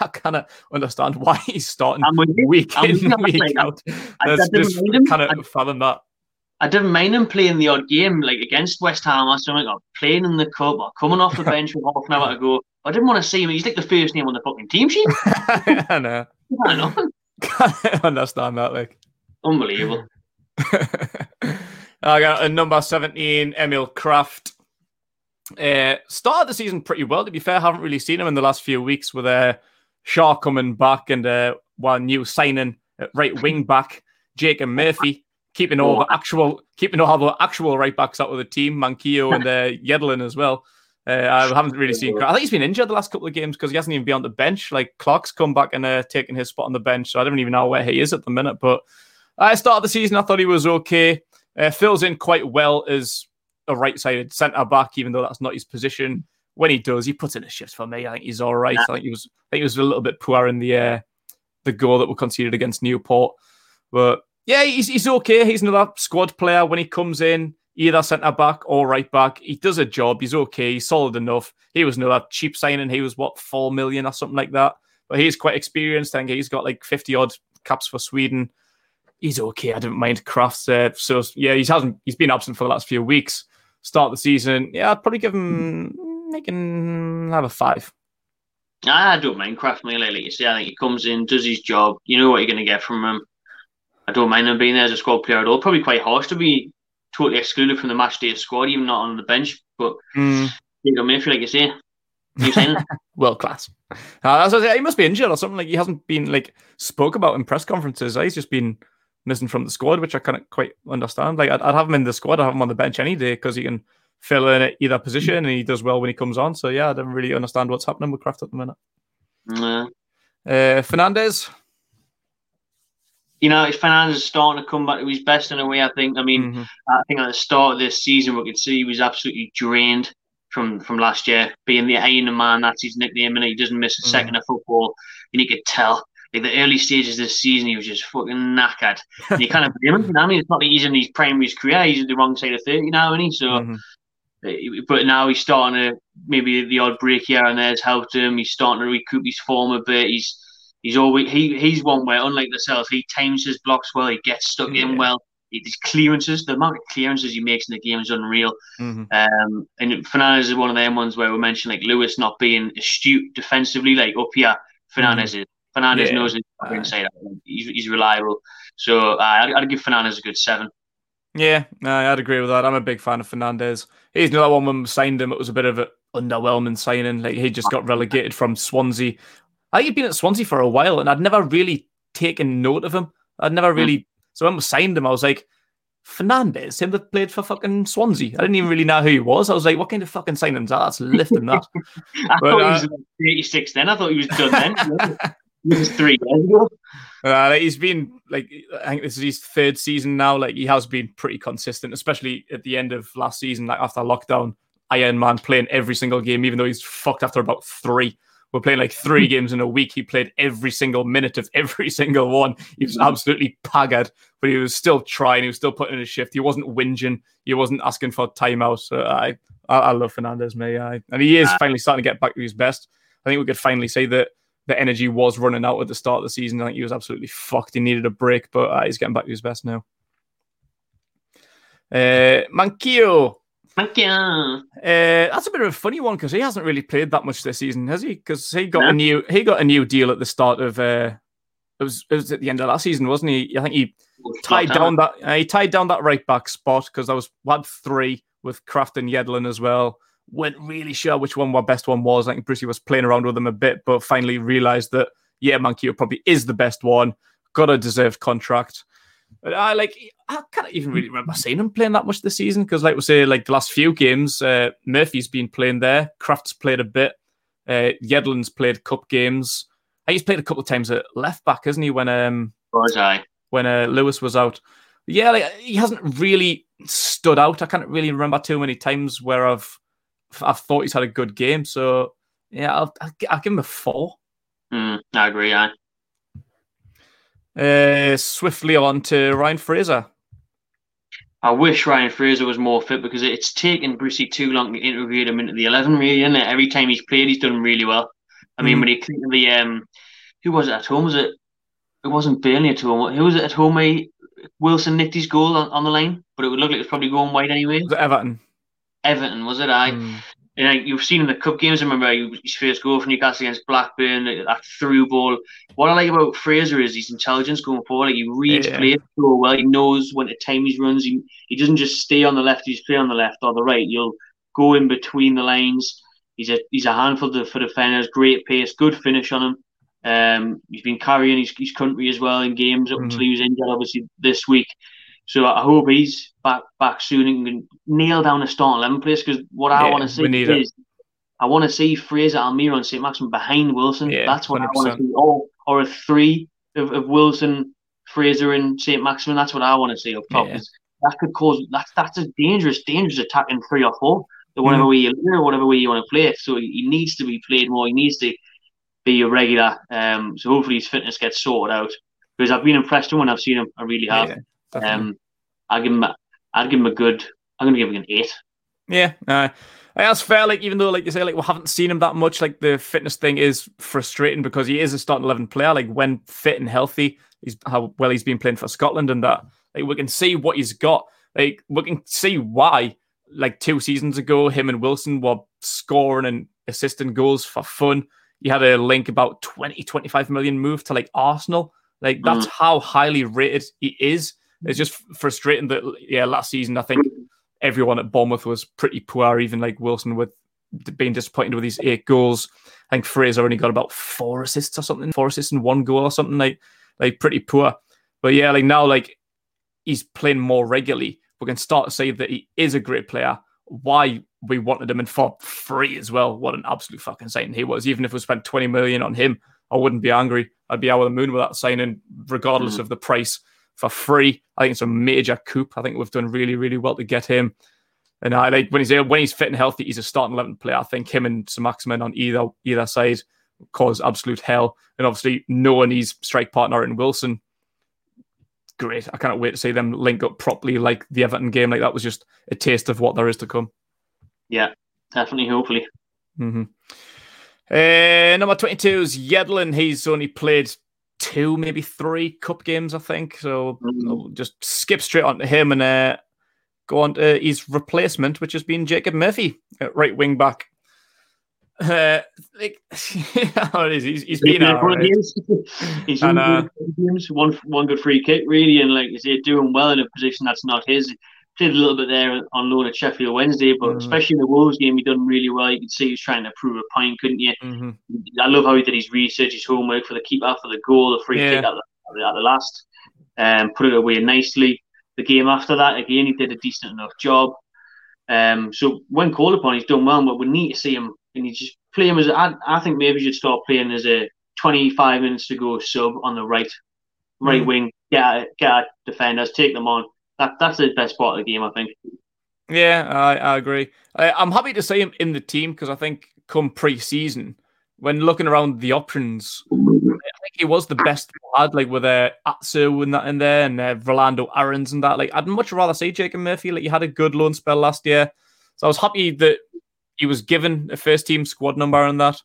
I kind of understand why he's starting week in, week out. I, I just fathom that. I didn't mind him playing the odd game, like against West Ham or something, or playing in the cup, or coming off the bench with half an hour to go. I didn't want to see him. He's like the first name on the fucking team sheet. I know. I know. Can't understand that, like. Unbelievable. I got a number 17, Emil Krafth. Uh, started the season pretty well, to be fair. Haven't really seen him in the last few weeks with uh, Schär coming back and uh, one new signing right wing back, Jacob Murphy, keeping all the actual keeping all the actual right backs out of the team, Manquillo and uh, Yedlin as well. Uh, I haven't really seen. I think he's been injured the last couple of games because he hasn't even been on the bench. Like Clark's come back and uh, taken his spot on the bench, so I don't even know where he is at the minute. But I started the season, I thought he was okay. Uh, fills in quite well as a right-sided centre back, even though that's not his position. When he does, he puts in a shift for me. I think he's all right. I think he was. I think he was a little bit poor in the uh, the goal that were conceded against Newport, but yeah, he's he's okay. He's another squad player when he comes in, either centre back or right back. He does a job. He's okay. He's solid enough. He was another cheap signing. He was what four million or something like that. But he's quite experienced. I think he's got like fifty odd caps for Sweden. He's okay. I don't mind Krafth's. Uh, so yeah, he hasn't. He's been absent for the last few weeks start the season, yeah, I'd probably give him making have a five. I don't mind Krafth like you see, I think he comes in, does his job. You know what you're going to get from him. I don't mind him being there as a squad player at all. Probably quite harsh to be totally excluded from the match day squad, even not on the bench. But mm. you know, like you say, you saying world class. Uh, as I say, he must be injured or something. Like he hasn't been like spoke about in press conferences. He's just been missing from the squad, which I can't quite understand. Like I'd, I'd have him in the squad, I'd have him on the bench any day because he can fill in at either position and he does well when he comes on. So yeah, I don't really understand what's happening with Krafth at the minute. Yeah. Uh, Fernandez. You know, if Fernandez is starting to come back to his best in a way. I think. I mean, mm-hmm. I think at the start of this season, we could see he was absolutely drained from from last year, being the Iron Man. That's his nickname, and he doesn't miss a 2nd mm-hmm. of football. And you could tell like the early stages of the season, he was just fucking knackered. And you kind of blame him. You know I mean, it's not that he's in his prime primary career; he's at the wrong side of thirty now, isn't he? So, mm-hmm. Eh, but now he's starting to maybe the odd break here and there has helped him. He's starting to recoup his form a bit. He's he's always he he's one where unlike Lascelles, he times his blocks well. He gets stuck yeah. in well. His clearances, the amount of clearances he makes in the game is unreal. Mm-hmm. Um, and Fernandez is one of them ones where we mentioned like Lewis not being astute defensively, like up here. Fernandez mm-hmm. is Fernandez yeah. knows his inside. He's, he's reliable. So uh, I'd, I'd, give Fernandez a good seven. Yeah, I'd agree with that. I'm a big fan of Fernandez. He's another one when we signed him. It was a bit of an underwhelming signing. Like he just got relegated from Swansea. I think he'd been at Swansea for a while, and I'd never really taken note of him. I'd never really. Mm. So when we signed him, I was like, Fernandez, him that played for fucking Swansea. I didn't even really know who he was. I was like, what kind of fucking signings are that's lifting that? I but, thought uh, he was 86 then. I thought he was done then. he was three years ago. Uh, he's been like I think this is his third season now. Like he has been pretty consistent, especially at the end of last season, like after lockdown. Iron Man playing every single game, even though he's fucked after about three. We're playing like three games in a week. He played every single minute of every single one. He was absolutely paggered, but he was still trying. He was still putting in a shift. He wasn't whinging. He wasn't asking for timeouts. So I, I, I love Fernandez, me. I, and he is ah. finally starting to get back to his best. I think we could finally say that the energy was running out at the start of the season. I think he was absolutely fucked. He needed a break, but uh, he's getting back to his best now. Uh, Manquillo. Uh, that's a bit of a funny one because he hasn't really played that much this season, has he? Because he got a new he got a new deal at the start of uh, it was it was at the end of last season, wasn't he? I think he tied down that uh, he tied down that right back spot because I was had three with Krafth and Yedlin as well. Weren't really sure which one my best one was. I think Brucey was playing around with them a bit, but finally realised that yeah, Manquillo probably is the best one. Got a deserved contract. I like I can't even really remember seeing him playing that much this season because, like we say, like the last few games, uh, Murphy's been playing there. Krafth's played a bit. Uh, Yedlin's played cup games. He's played a couple of times at left back, hasn't he? When um? When uh, Lewis was out. Yeah, like, he hasn't really stood out. I can't really remember too many times where I've I've thought he's had a good game. So yeah, I'll, I'll, I'll give him a four. Mm, I agree. I. Uh, swiftly on to Ryan Fraser. I wish Ryan Fraser was more fit because it's taken Brucey too long to integrate him into the eleven. Really, and every time he's played, he's done really well. I mean, mm. when you think of the um, who was it at home? Was it? It wasn't Burnley at home. Who was it at home? He, Wilson nicked his goal on, on the line, but it would look like it was probably going wide anyway. Was it Everton? Everton was it? I. Mm you know, you've seen in the cup games. I remember his first goal for Newcastle against Blackburn, that through ball. What I like about Fraser is his intelligence going forward. Like he reads yeah. play so well. He knows when to time his runs. He, he doesn't just stay on the left. He's play on the left or the right. You'll go in between the lines. He's a he's a handful for defenders. Great pace, good finish on him. Um, he's been carrying his, his country as well in games up mm-hmm. until he was injured. Obviously this week. So I hope he's back back soon and can nail down a starting eleven place. Because what yeah, I want to see is it. I want to see Fraser, Almiron, and St. Maxim behind Wilson. Yeah, That's what 100%. I want to see. Or or a three of, of Wilson, Fraser, and St. Maximin. That's what I want to see up top. Yeah. That could cause that's that's a dangerous, dangerous attack in three or four. whatever mm. way you or whatever way you want to play it. So he needs to be played more. He needs to be a regular. Um, so hopefully his fitness gets sorted out. Because I've been impressed when I've seen him. I really have. Yeah. Um, I'll give him. I'll give him a good. I'm going to give him an eight. Yeah, uh, that's fair. Like even though, like you say, like we haven't seen him that much. Like the fitness thing is frustrating because he is a starting eleven player. Like when fit and healthy, he's how well he's been playing for Scotland, and that like we can see what he's got. Like we can see why. Like two seasons ago, him and Wilson were scoring and assisting goals for fun. You had a link about 20, 25 million move to like Arsenal. Like that's mm. how highly rated he is. It's just frustrating that yeah, last season I think everyone at Bournemouth was pretty poor, even like Wilson with being disappointed with these eight goals. I think Fraser only got about four assists or something, four assists and one goal or something like like pretty poor. But yeah, like now like he's playing more regularly. We can start to say that he is a great player. Why we wanted him in for free as well. What an absolute fucking signing he was. Even if we spent 20 million on him, I wouldn't be angry. I'd be out of the moon with that signing, regardless mm. of the price for free. I think it's a major coup. I think we've done really, really well to get him. And I like when he's when he's fit and healthy, he's a starting eleven player. I think him and St. Maximin on either either side cause absolute hell. And obviously knowing he's strike partner in Wilson, great. I cannot wait to see them link up properly like the Everton game. Like that was just a taste of what there is to come. Yeah, definitely. Hopefully. Mm-hmm. Uh, number 22 is Yedlin. He's only played two, maybe three cup games, I think. So mm-hmm. will just skip straight on to him and uh, go on to his replacement, which has been Jacob Murphy, right wing back. Uh, like, how it is. He's, he's been out. Right? he's and, uh, games, one one good free kick, really, and like you say, doing well in a position that's not his. Played a little bit there on loan at Sheffield Wednesday, but mm-hmm. especially in the Wolves game, he done really well. You could see he was trying to prove a point, couldn't you? Mm-hmm. I love how he did his research, his homework for the keeper, for the goal, the free yeah. kick at the, at the last, and um, put it away nicely. The game after that, again, he did a decent enough job. Um, so when called upon, he's done well, but we need to see him and you just play him as a, I, I think maybe you should start playing as a 25 minutes to go sub on the right right mm. wing. Get get defenders, take them on. That that's the best part of the game, I think. Yeah, I, I agree. I, I'm happy to see him in the team because I think come pre-season, when looking around the options, I think he was the best had, like with uh, Atsu and that in there, and uh, Rolando Aarons and that. Like, I'd much rather see Jacob Murphy. Like, he had a good loan spell last year, so I was happy that he was given a first team squad number and that.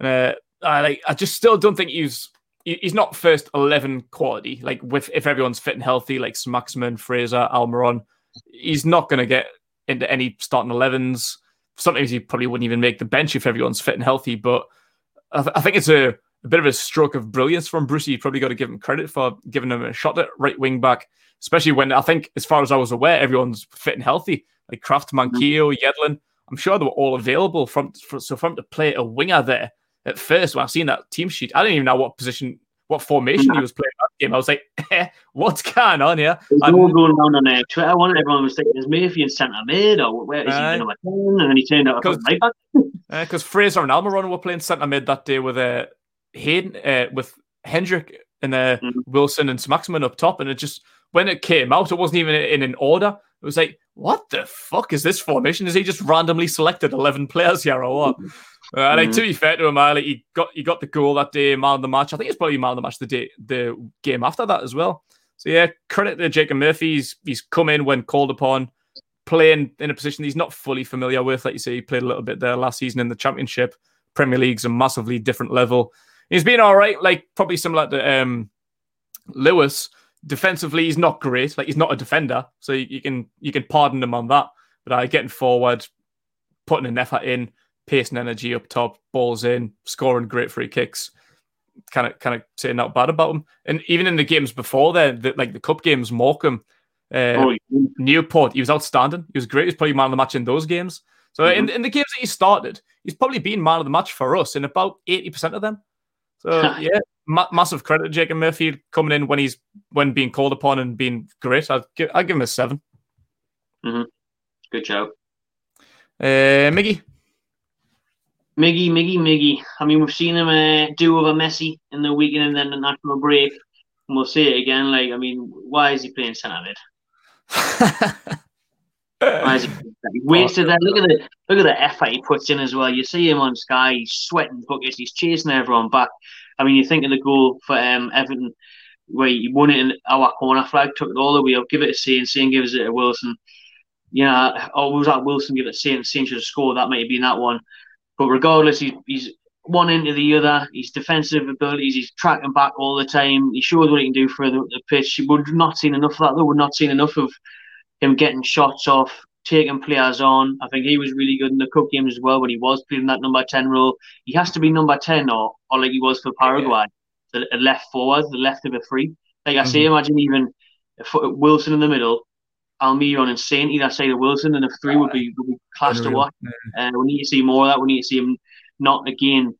Uh, I like, I just still don't think he's he's not first eleven quality. Like with if everyone's fit and healthy, like Maximin, Fraser, Almiron, he's not going to get into any starting elevens. Sometimes he probably wouldn't even make the bench if everyone's fit and healthy. But I, th- I think it's a, a, bit of a stroke of brilliance from Brucey. You probably got to give him credit for giving him a shot at right wing back, especially when I think, as far as I was aware, everyone's fit and healthy. Like Krafth, Manquillo, Yedlin. I'm sure they were all available from for, so from to play a winger there at first when I seen that team sheet, I didn't even know what position, what formation he was playing that game. I was like, eh, what's going on here? There's all going around on uh, Twitter. One everyone was thinking, is Murphy in centre mid or where is uh, he number ten? And then he turned out to right back. Because uh, Fraser and Almiron were playing centre mid that day with uh, Hayden, uh, with Hendrick and uh, mm-hmm. Wilson and Maximin up top, and it just when it came out, it wasn't even in an order. It was like, what the fuck is this formation? Is he just randomly selected eleven players here or what? Uh, mm-hmm. like to be fair to him, like, he got he got the goal that day, man of the match. I think it's probably man of the match the day the game after that as well. So yeah, credit to Jacob Murphy. He's, he's come in when called upon, playing in a position he's not fully familiar with. Like you say, he played a little bit there last season in the Championship. Premier League's a massively different level. He's been all right, like probably similar to um, Lewis, defensively, he's not great. Like he's not a defender, so you, can you can pardon him on that. But uh, getting forward, putting an effort in, pacing energy up top, balls in, scoring great free kicks. Kind of kind of saying not bad about him. And even in the games before then, the, like the cup games, Morecambe, uh, oh, yeah. Newport, he was outstanding. He was great. He was probably man of the match in those games. So mm-hmm. in, in the games that he started, he's probably been man of the match for us in about 80% of them. So yeah, ma- massive credit to Jacob Murphy coming in when he's when being called upon and being great. I'd give, I'd give him a 7 mm-hmm. Good job, uh, Miggy. Miggy, Miggy, Miggy. I mean, we've seen him uh, do over Messi in the weekend and then the national break, and we'll see it again. Like, I mean, why is he playing centre mid? why is he, he wasted that? Look at the look at the effort he puts in as well. You see him on Sky, he's sweating buckets, he's chasing everyone back. I mean, you think of the goal for um, Everton where he won it in our corner flag, took it all the way up, give it to Saint, Saint gives it to Wilson. Yeah, or was that Wilson give it to Saint, Saint should have scored, that might have been that one. But regardless, he, he's one into the other. His defensive abilities, he's tracking back all the time. He shows what he can do for the, the pitch. We've not seen enough of that, though. We're not seeing enough of him getting shots off, taking players on. I think he was really good in the cup games as well when he was playing that number 10 role. He has to be number 10 or, or like he was for Paraguay, the, the left forward, the left of a free. Like I mm-hmm. say, imagine even Wilson in the middle, Almiron and Saint either side of Wilson, and the three would be, would be class to watch. And uh, we need to see more of that. We need to see him not again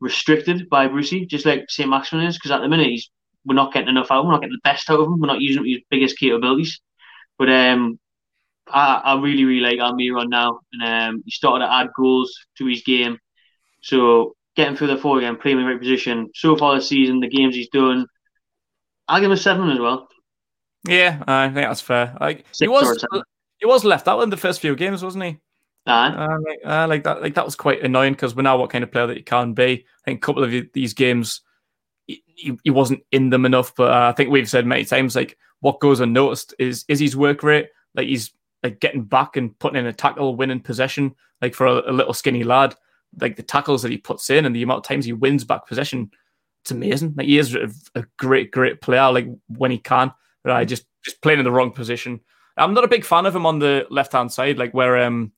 restricted by Brucey, just like Saint Maximin is, because at the minute he's we're not getting enough out. of him. We're not getting the best out of him. We're not using his biggest capabilities. But um, I, I really, really like Almiron now, and um, he started to add goals to his game. So getting through the four again, playing in the right position. So far this season, the games he's done, I'll give him a seven as well. Yeah, I think that's fair. Like he was, he was left out in the first few games, wasn't he? Uh, like, uh, like that, like that was quite annoying because we know what kind of player that he can be. I think a couple of these games, he, he wasn't in them enough. But uh, I think we've said many times, like what goes unnoticed is is his work rate. Like he's like getting back and putting in a tackle, winning possession. Like for a, a little skinny lad, like the tackles that he puts in and the amount of times he wins back possession, it's amazing. Like he is a, a great, great player. Like when he can, but I just just playing in the wrong position. I'm not a big fan of him on the left hand side, like where um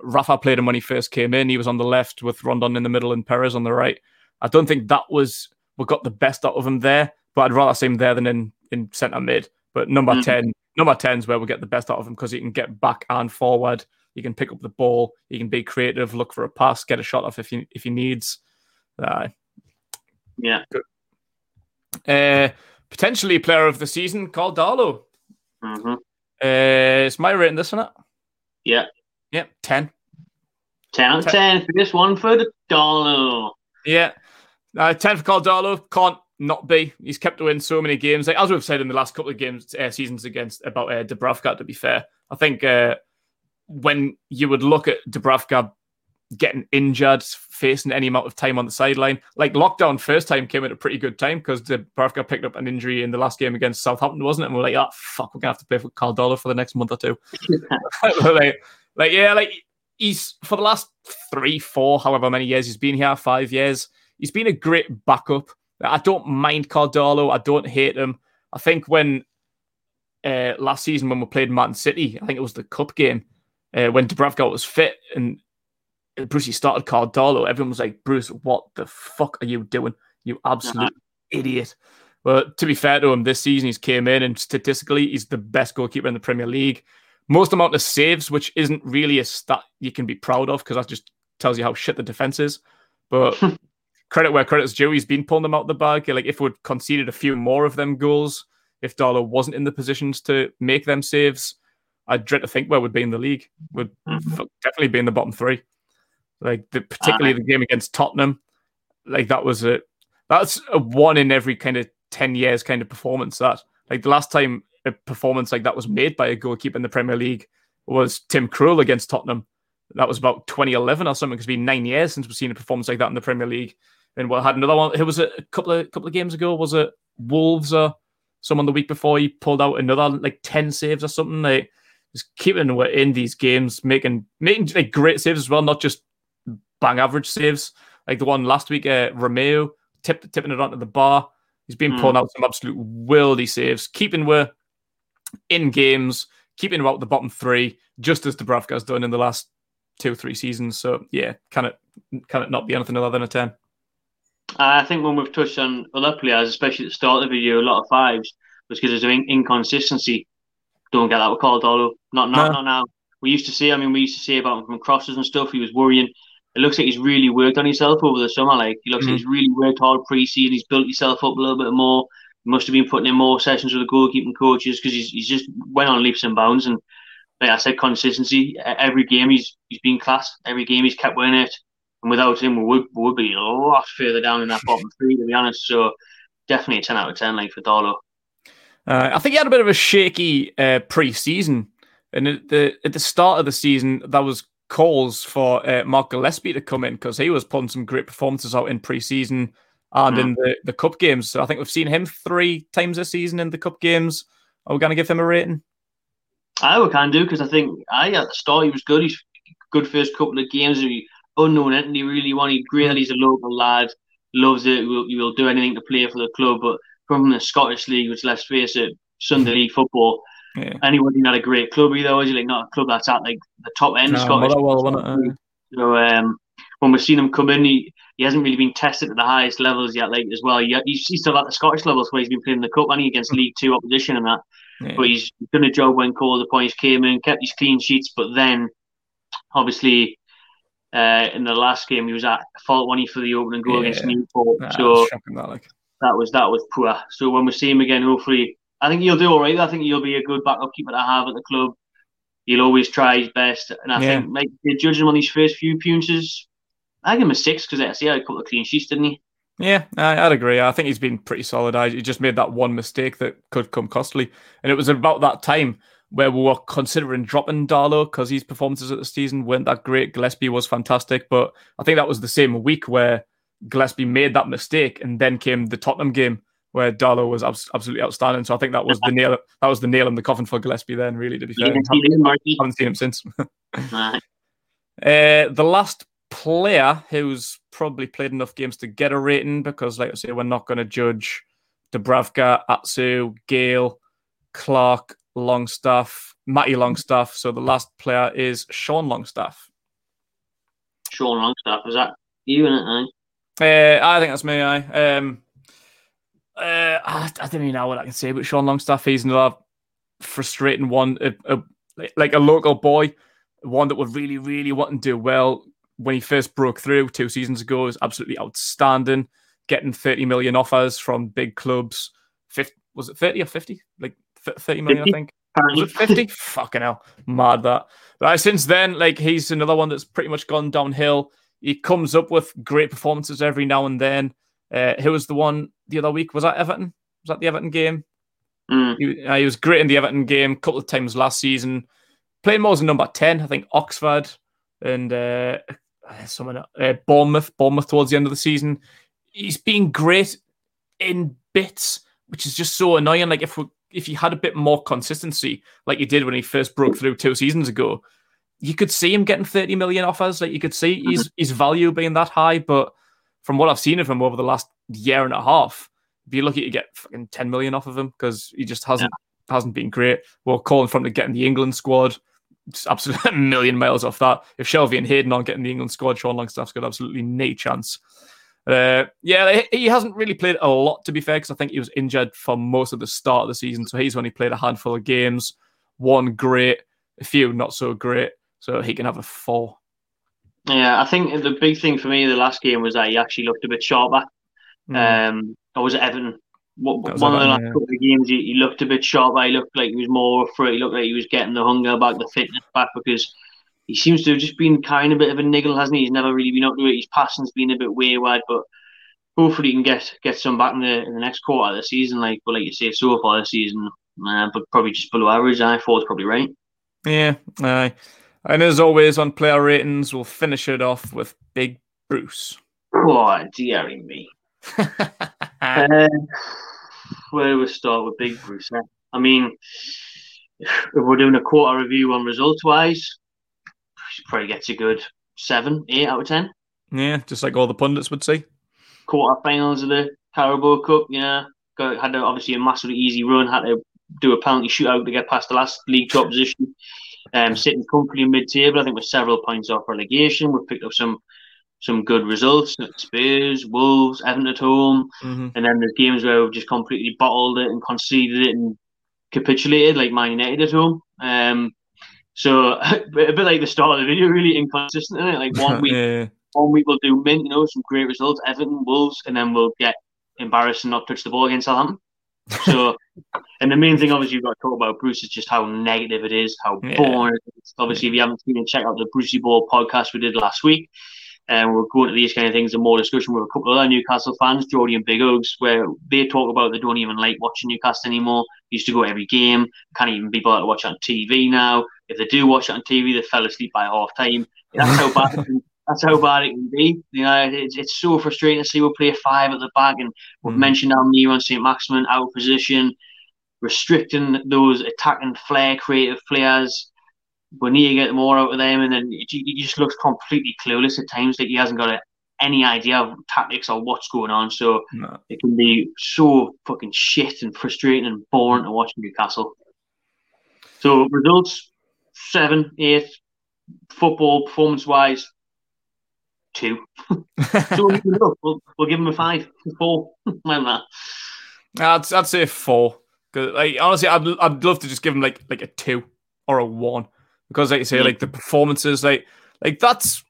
Rafa played him when he first came in. He was on the left with Rondon in the middle and Perez on the right. I don't think that was what got the best out of him there, but I'd rather see him there than in, in centre mid. But number mm-hmm. 10 number 10's where we get the best out of him because he can get back and forward. He can pick up the ball. He can be creative, look for a pass, get a shot off if he if he needs. Uh, yeah. Good. Uh, potentially player of the season called Darlow. Mm-hmm. Uh, it's my rating this one. up? Yeah. Yeah, 10. 10 out of 10 for this one for the Darlow. Yeah. Uh, 10 for Darlow. Can't not be. He's kept winning so many games. Like, as we've said in the last couple of games, uh, seasons against about uh, Dubravka, to be fair. I think uh, when you would look at Dubravka getting injured, facing any amount of time on the sideline. Like lockdown first time came at a pretty good time because the Dubravka picked up an injury in the last game against Southampton, wasn't it? And we're like, oh fuck, we're gonna have to play for Karl Darlow for the next month or two. like, like, yeah, like he's for the last three, four, however many years he's been here, five years, he's been a great backup. I don't mind Karl Darlow. I don't hate him. I think when uh, last season when we played Man City, I think it was the cup game, uh, when Dubravka was fit and Brucey started Karl Darlow, everyone was like, Bruce, what the fuck are you doing? You absolute uh-huh. idiot. Well, to be fair to him, this season he's came in and statistically he's the best goalkeeper in the Premier League. Most amount of saves, which isn't really a stat you can be proud of because that just tells you how shit the defense is. But credit where credit's due, he's been pulling them out the bag. Like if we'd conceded a few more of them goals, if Darlow wasn't in the positions to make them saves, I'd dread to think where we'd be in the league. Would mm-hmm. definitely be in the bottom three. Like the, particularly uh, the game against Tottenham, like that was a that's a one in every kind of ten years kind of performance. That like the last time a performance like that was made by a goalkeeper in the Premier League was Tim Krul against Tottenham. That was about 2011 or something. It's been nine years since we've seen a performance like that in the Premier League. And we had another one. It was a couple of couple of games ago. Was it Wolves or someone the week before? He pulled out another like ten saves or something. Like just keeping in these games, making making like great saves as well, not just bang average saves. Like the one last week, uh, Romeo tip, tipping it onto the bar. He's been mm. pulling out some absolute wildy saves, keeping we in games, keeping about the bottom three, just as Dubravka's done in the last two or three seasons. So yeah, can it can it not be anything other than a ten? I think when we've touched on other players, especially at the start of the video, a lot of fives was because there's an inconsistency. Don't get that with Karl Darlow. Not not, no. not now. We used to see. I mean, we used to see about him from crosses and stuff. He was worrying it looks like he's really worked on himself over the summer. Like he looks mm-hmm. like he's really worked hard pre-season. He's built himself up a little bit more. He must have been putting in more sessions with the goalkeeping coaches because he's, he's just went on leaps and bounds. And like I said, consistency. Every game he's he's been class. Every game he's kept winning it. And without him, we would we would be a lot further down in that bottom three, to be honest. So definitely a ten out of ten, like for Darlow. Uh, I think he had a bit of a shaky uh, pre-season, and at the at the start of the season, that was calls for uh, Mark Gillespie to come in because he was putting some great performances out in preseason and mm. in the, the cup games. So I think we've seen him three times this season in the cup games. Are we going to give him a rating? I we can do because I think I at the start he was good. He's good first couple of games. He unknown entity really wanted great that he's a local lad, loves it. He will, he will do anything to play for the club. But from the Scottish League, which let's face it, Sunday League football, yeah. Anybody not a great club either, is he? Like not a club that's at like the top end no, Scottish. Well, so um, when we've seen him come in, he, he hasn't really been tested at the highest levels yet. Like as well, he, he's, he's still at the Scottish levels where he's been playing the cup, and he against League Two opposition and that. Yeah. But he's done a job when called the points came in, kept his clean sheets, but then obviously uh, in the last game he was at fault when he for the opening goal yeah. against Newport. Nah, so that, like. that was that was poor. So when we see him again, hopefully I think he'll do all right. I think he'll be a good backup keeper to have at the club. He'll always try his best, and I yeah. think like judging him on these first few appearances, I give him a six because I see had a couple of clean sheets, didn't he? Yeah, I'd agree. I think he's been pretty solid. He just made that one mistake that could come costly, and it was about that time where we were considering dropping Darlow because his performances at the season weren't that great. Gillespie was fantastic, but I think that was the same week where Gillespie made that mistake, and then came the Tottenham game where Darlow was absolutely outstanding. So I think that was the nail. That was the nail in the coffin for Gillespie. Then, really, to be fair, haven't, haven't, seen him since. uh, the last player who's probably played enough games to get a rating, because, like I say, we're not going to judge Dubravka, Atsu, Gayle, Clark, Longstaff, Matty Longstaff. So the last player is Sean Longstaff. Sean Longstaff, is that you in it? Uh, I think that's me. I um, uh, I, I, don't even know what I can say, but Sean Longstaff, he's another frustrating one, a, a, like a local boy, one that would really, really want to do well when he first broke through two seasons ago is absolutely outstanding. Getting 30 million offers from big clubs. 50, was it 30 or 50? Like 30 million, 50? I think. 50? Fucking hell. Mad that. But since then, like he's another one that's pretty much gone downhill. He comes up with great performances every now and then. Uh, who was the one the other week? Was that Everton? Was that the Everton game? Mm. He, uh, he, was great in the Everton game a couple of times last season. Playing more as a number 10, I think Oxford and uh, someone uh, Bournemouth, Bournemouth towards the end of the season. He's been great in bits, which is just so annoying. Like if we, if he had a bit more consistency, like he did when he first broke through two seasons ago, you could see him getting 30 million offers. Like you could see his mm-hmm. his value being that high. But from what I've seen of him over the last year and a half, be lucky to get fucking 10 million off of him because he just hasn't yeah. hasn't been great. We're calling from to get in the England squad. Just absolutely a million miles off that. If Shelvey and Hayden aren't getting the England squad, Sean Longstaff's got absolutely no chance. Uh, yeah, he hasn't really played a lot to be fair, because I think he was injured for most of the start of the season. So he's only played a handful of games, one great, a few not so great. So he can have a four. Yeah, I think the big thing for me the last game was that he actually looked a bit sharper. Mm. Um, I was at Everton. What, was one Everton, of the last yeah. couple of games, he, he, looked a bit sharper. He looked like he was more for it. He looked like he was getting the hunger back, the fitness back, because he seems to have just been kind of a bit of a niggle, hasn't he? He's never really been up to it. His passing's been a bit wayward, but hopefully he can get get some back in the in the next quarter of the season. Like, but like you say, so far this season, uh, but probably just below average. I thought it's probably right. Yeah, aye. And as always on player ratings, we'll finish it off with Big Bruce. Oh, dearie me. uh, where do we start with Big Bruce? Eh? I mean, if we're doing a quarter review on results wise, probably gets a good seven, eight out of ten. Yeah, just like all the pundits would say. Quarter finals of the Carabao Cup, yeah. Got, had a, obviously a massively easy run, had to do a penalty shootout to get past the last league top position. Um, sitting comfortably mid-table, I think, we're several points off relegation. We've picked up some some good results. Spurs, Wolves, Everton at home, mm-hmm. and then there's games where we've just completely bottled it and conceded it and capitulated, like Man United at home. Um, so a bit like the start of the video, really inconsistent. Isn't it? Like one week, yeah. one week we'll do mint, you know, some great results, Everton, Wolves, and then we'll get embarrassed and not touch the ball against Southampton. So, and the main thing, obviously, you've got to talk about Bruce is just how negative it is, how yeah. boring it is. Obviously, if you haven't seen it, check out the Brucey Ball podcast we did last week. And we're going to these kind of things and more discussion with a couple of other Newcastle fans, Geordie and Big Oaks, where they talk about they don't even like watching Newcastle anymore. Used to go every game, can't even be bothered to watch it on TV now. If they do watch it on TV, they fell asleep by half time. That's how bad that's how bad it can be. You know, it's, it's so frustrating to see we play five at the back, and we've mm. mentioned our new on St. Maximin out of position, restricting those attacking flair creative players. We need to get more out of them, and then he just looks completely clueless at times. Like he hasn't got a, any idea of tactics or what's going on. So no. it can be so fucking shit and frustrating and boring to watch Newcastle. So results seven, eight, football performance wise, two. so we'll, we'll give him a five, four, like that. I'd, I'd say four. Cause like honestly, I'd I'd love to just give him like like a two or a one because like you say, yeah. like the performances, like like that's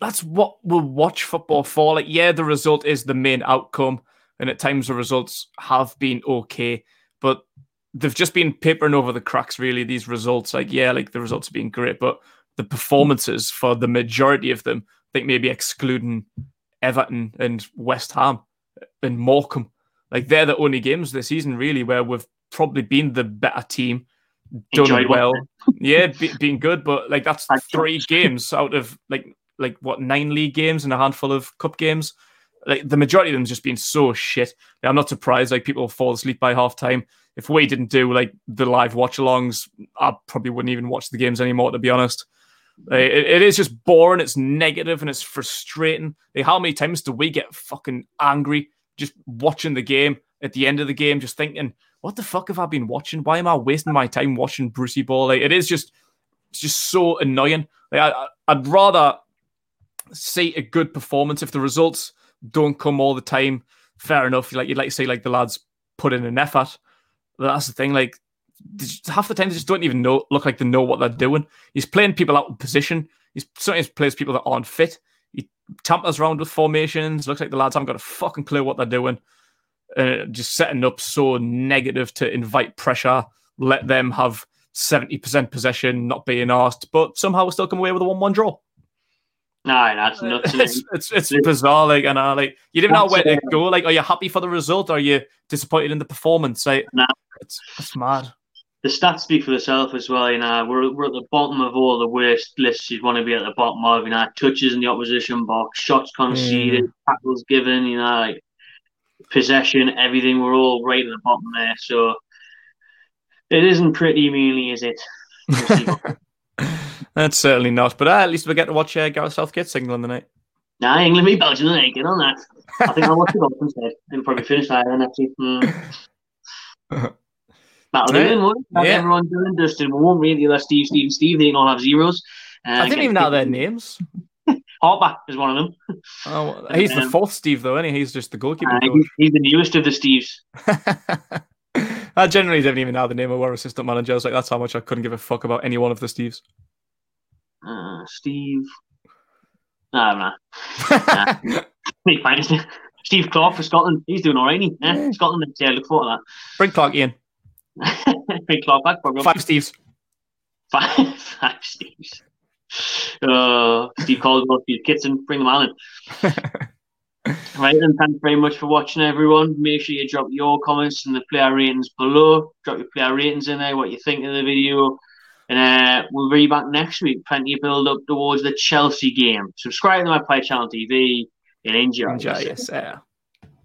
that's what we'll watch football for. Like yeah, the result is the main outcome, and at times the results have been okay, but they've just been papering over the cracks. Really, these results, like yeah, like the results have been great, but the performances for the majority of them think maybe excluding Everton and West Ham and Morecambe. Like they're the only games this season really where we've probably been the better team, done Enjoyed well. yeah, be, being good, but like that's three games out of like like what nine league games and a handful of cup games. Like the majority of them just been so shit. Like, I'm not surprised. Like people fall asleep by half time. If we didn't do like the live watch alongs, I probably wouldn't even watch the games anymore. To be honest, Mm-hmm. it, it is just boring. It's negative and it's frustrating. Like, how many times do we get fucking angry just watching the game at the end of the game, just thinking, "What the fuck have I been watching? Why am I wasting my time watching Brucey Ball?" Like, it is just, it's just so annoying. Like, I, I'd rather see a good performance if the results don't come all the time. Fair enough. Like you'd like to see, like the lads put in an effort. But that's the thing. Like half the time they just don't even know look like they know what they're doing. He's playing people out of position. He's sometimes plays people that aren't fit. He tampers around with formations. Looks like the lads haven't got a fucking clue what they're doing. Uh, just setting up so negative to invite pressure, let them have 70% possession, not being asked, but somehow we still come away with a 1 1 draw. No, that's nuts. it's, it's, it's bizarre. Like, and uh, like you didn't know where to go. Like, are you happy for the result? Or are you disappointed in the performance? Like, nah. it's, it's mad. The stats speak for themselves as well. You know, we're, we're at the bottom of all the worst lists you want to be at the bottom of. You know, touches in the opposition box, shots conceded, mm. tackles given. You know, like possession, everything. We're all right at the bottom there. So it isn't pretty mealy, is it? That's certainly not. But uh, at least we get to watch uh, Gareth Southgate signal in the night. Nah, England beat Belgium tonight. Get on that. I think I'll watch the golf instead. It'll probably finish that then, actually. Mm. Do it, won't it? yeah. everyone doing. Dustin won't really let Steve, Steve, Steve. They all have zeros. Uh, I didn't even know their names. Harper is one of them. Oh, he's um, the fourth Steve, though, isn't he? He's just the goalkeeper. Uh, he's the newest of the Steves. I generally didn't even know the name of our assistant manager. I was like, that's how much I couldn't give a fuck about any one of the Steves. Uh, Steve. No, no. nah. Steve Clarke for Scotland. He's doing all right. He? Yeah, Scotland. Yeah, look forward to that. Bring Clarke in. Bring Clarke back. Probably. Five Steves. Five, five Steves. Uh, Steve Caldwell, Steve Kitson. Bring them on in. right, and thanks very much for watching, everyone. Make sure you drop your comments in the player ratings below. Drop your player ratings in there, what you think of the video. And uh, we'll be back next week. Plenty of build up towards the Chelsea game. Subscribe to Magpie Channel TV and enjoy. Enjoy, yes, sir.